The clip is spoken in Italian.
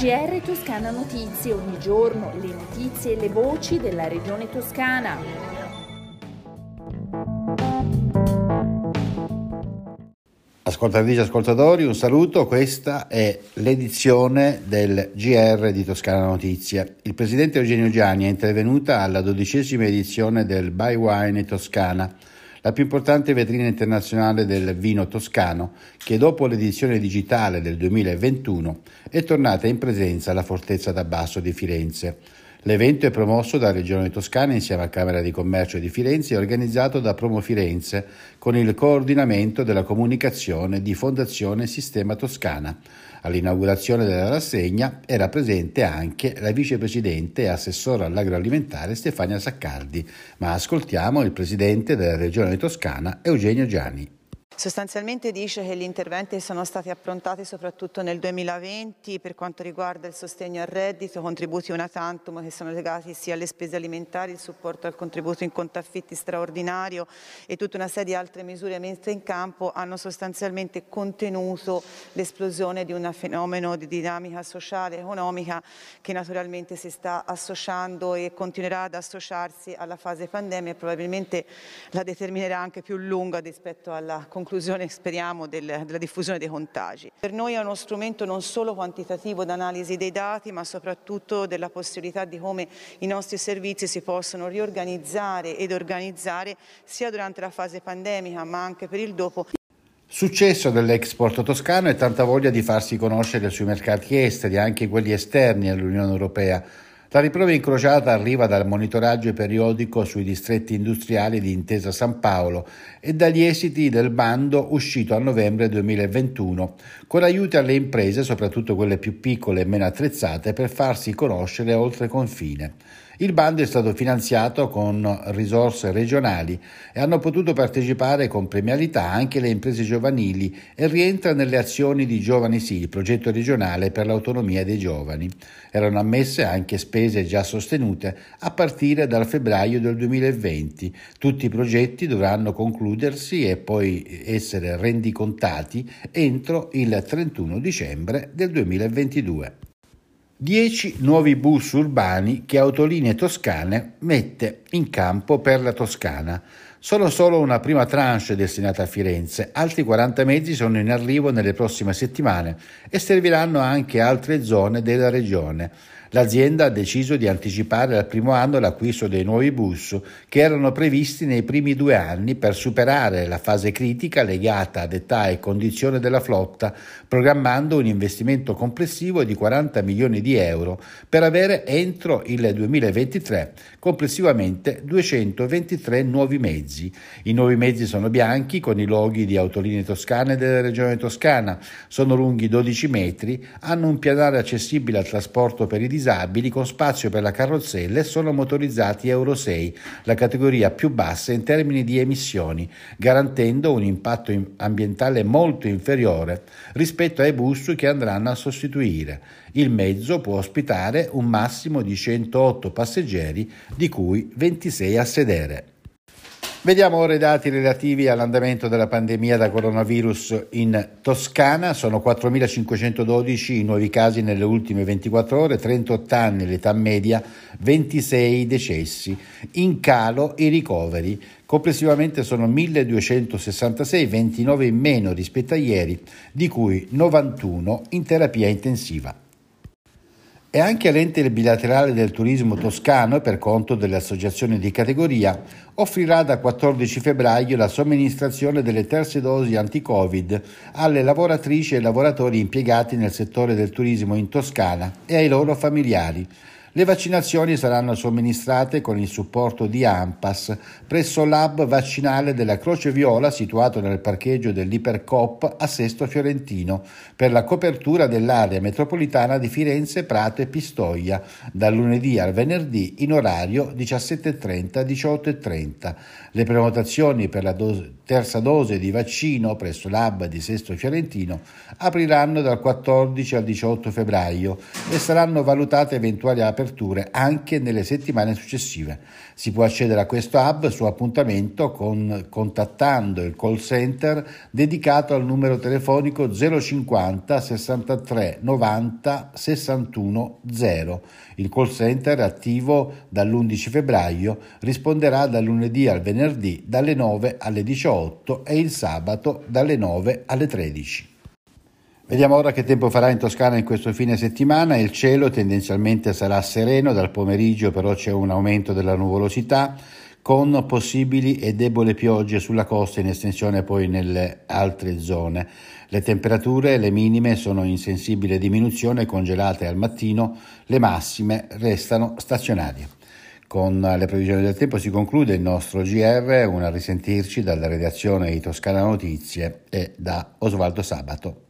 GR Toscana Notizie, ogni giorno le notizie e le voci della regione toscana. Ascoltatrici e ascoltatori, un saluto, questa è l'edizione del GR di Toscana Notizie. Il presidente Eugenio Gianni è intervenuta alla dodicesima edizione del Buy Wine Toscana la più importante vetrina internazionale del vino toscano, che dopo l'edizione digitale del 2021 è tornata in presenza alla Fortezza d'Abbasso di Firenze. L'evento è promosso dalla Regione Toscana insieme alla Camera di Commercio di Firenze e organizzato da Promo Firenze con il coordinamento della comunicazione di Fondazione Sistema Toscana. All'inaugurazione della rassegna era presente anche la vicepresidente e assessora all'agroalimentare Stefania Saccardi, ma ascoltiamo il presidente della Regione Toscana Eugenio Gianni. Sostanzialmente dice che gli interventi sono stati approntati soprattutto nel 2020 per quanto riguarda il sostegno al reddito, contributi una tantum che sono legati sia alle spese alimentari, il supporto al contributo in conto affitti straordinario e tutta una serie di altre misure messe in campo hanno sostanzialmente contenuto l'esplosione di un fenomeno di dinamica sociale e economica che naturalmente si sta associando e continuerà ad associarsi alla fase pandemia e probabilmente la determinerà anche più lunga rispetto alla conclusione conclusione, speriamo, del, della diffusione dei contagi. Per noi è uno strumento non solo quantitativo d'analisi dei dati, ma soprattutto della possibilità di come i nostri servizi si possono riorganizzare ed organizzare sia durante la fase pandemica, ma anche per il dopo. Successo dell'export toscano e tanta voglia di farsi conoscere sui mercati esteri, anche quelli esterni all'Unione Europea. La riprova incrociata arriva dal monitoraggio periodico sui distretti industriali di Intesa San Paolo e dagli esiti del bando uscito a novembre 2021, con aiuti alle imprese, soprattutto quelle più piccole e meno attrezzate, per farsi conoscere oltre confine. Il bando è stato finanziato con risorse regionali e hanno potuto partecipare con premialità anche le imprese giovanili e rientra nelle azioni di Giovani Sì, il progetto regionale per l'autonomia dei giovani. Erano ammesse anche spese già sostenute a partire dal febbraio del 2020. Tutti i progetti dovranno concludersi e poi essere rendicontati entro il 31 dicembre del 2022. 10 nuovi bus urbani che Autolinee Toscane mette in campo per la Toscana. Sono solo una prima tranche destinata a Firenze, altri 40 mezzi sono in arrivo nelle prossime settimane e serviranno anche altre zone della regione. L'azienda ha deciso di anticipare al primo anno l'acquisto dei nuovi bus che erano previsti nei primi due anni per superare la fase critica legata ad età e condizione della flotta, programmando un investimento complessivo di 40 milioni di euro per avere entro il 2023 complessivamente 223 nuovi mezzi. I nuovi mezzi sono bianchi con i loghi di autolinee toscane della regione toscana, sono lunghi 12 metri, hanno un pianale accessibile al trasporto per i disabili disabili con spazio per la carrozzella e sono motorizzati Euro 6, la categoria più bassa in termini di emissioni, garantendo un impatto ambientale molto inferiore rispetto ai bus che andranno a sostituire. Il mezzo può ospitare un massimo di 108 passeggeri, di cui 26 a sedere. Vediamo ora i dati relativi all'andamento della pandemia da coronavirus in Toscana. Sono 4.512 i nuovi casi nelle ultime 24 ore, 38 anni l'età media, 26 decessi. In calo i ricoveri. Complessivamente sono 1.266, 29 in meno rispetto a ieri, di cui 91 in terapia intensiva. E anche l'ente bilaterale del turismo toscano, per conto delle associazioni di categoria, offrirà da 14 febbraio la somministrazione delle terze dosi anti-Covid alle lavoratrici e lavoratori impiegati nel settore del turismo in Toscana e ai loro familiari le vaccinazioni saranno somministrate con il supporto di AMPAS presso l'hub vaccinale della Croce Viola situato nel parcheggio dell'Ipercop a Sesto Fiorentino per la copertura dell'area metropolitana di Firenze, Prato e Pistoia dal lunedì al venerdì in orario 17.30-18.30. Le prenotazioni per la dose, terza dose di vaccino presso l'hub di Sesto Fiorentino apriranno dal 14 al 18 febbraio e saranno valutate eventuali aperture aperture anche nelle settimane successive. Si può accedere a questo hub su appuntamento con, contattando il call center dedicato al numero telefonico 050 63 90 61 0. Il call center attivo dall'11 febbraio risponderà dal lunedì al venerdì dalle 9 alle 18 e il sabato dalle 9 alle 13. Vediamo ora che tempo farà in Toscana in questo fine settimana. Il cielo tendenzialmente sarà sereno, dal pomeriggio però c'è un aumento della nuvolosità con possibili e debole piogge sulla costa in estensione poi nelle altre zone. Le temperature, le minime sono in sensibile diminuzione, congelate al mattino, le massime restano stazionarie. Con le previsioni del tempo si conclude il nostro GR, una risentirci dalla redazione di Toscana Notizie e da Osvaldo Sabato.